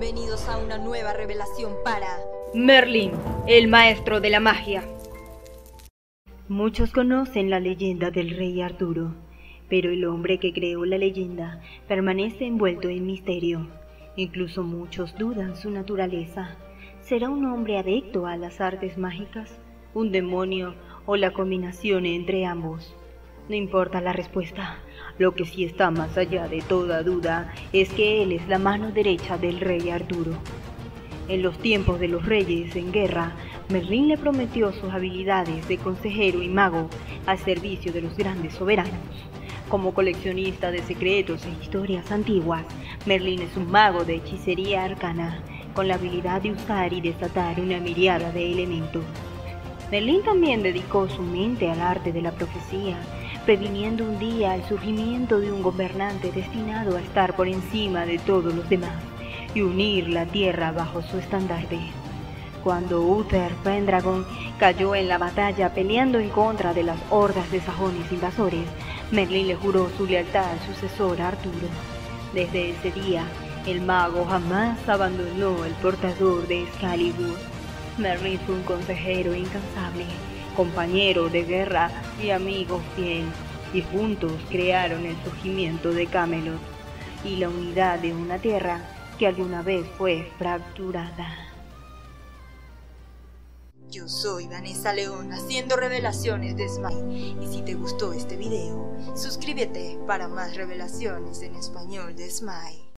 Bienvenidos a una nueva revelación para Merlin, el maestro de la magia. Muchos conocen la leyenda del rey Arturo, pero el hombre que creó la leyenda permanece envuelto en misterio. Incluso muchos dudan su naturaleza. ¿Será un hombre adicto a las artes mágicas, un demonio o la combinación entre ambos? No importa la respuesta, lo que sí está más allá de toda duda es que él es la mano derecha del rey Arturo. En los tiempos de los reyes en guerra, Merlín le prometió sus habilidades de consejero y mago al servicio de los grandes soberanos. Como coleccionista de secretos e historias antiguas, Merlín es un mago de hechicería arcana, con la habilidad de usar y desatar una miriada de elementos. Merlín también dedicó su mente al arte de la profecía previniendo un día el surgimiento de un gobernante destinado a estar por encima de todos los demás y unir la tierra bajo su estandarte. Cuando Uther Pendragon cayó en la batalla peleando en contra de las hordas de sajones invasores, Merlin le juró su lealtad al sucesor Arturo. Desde ese día, el mago jamás abandonó el portador de Excalibur. Merlin fue un consejero incansable compañero de guerra y amigo fiel, y juntos crearon el surgimiento de Camelot y la unidad de una tierra que alguna vez fue fracturada. Yo soy Vanessa León haciendo revelaciones de Smile y si te gustó este video, suscríbete para más revelaciones en español de Smile.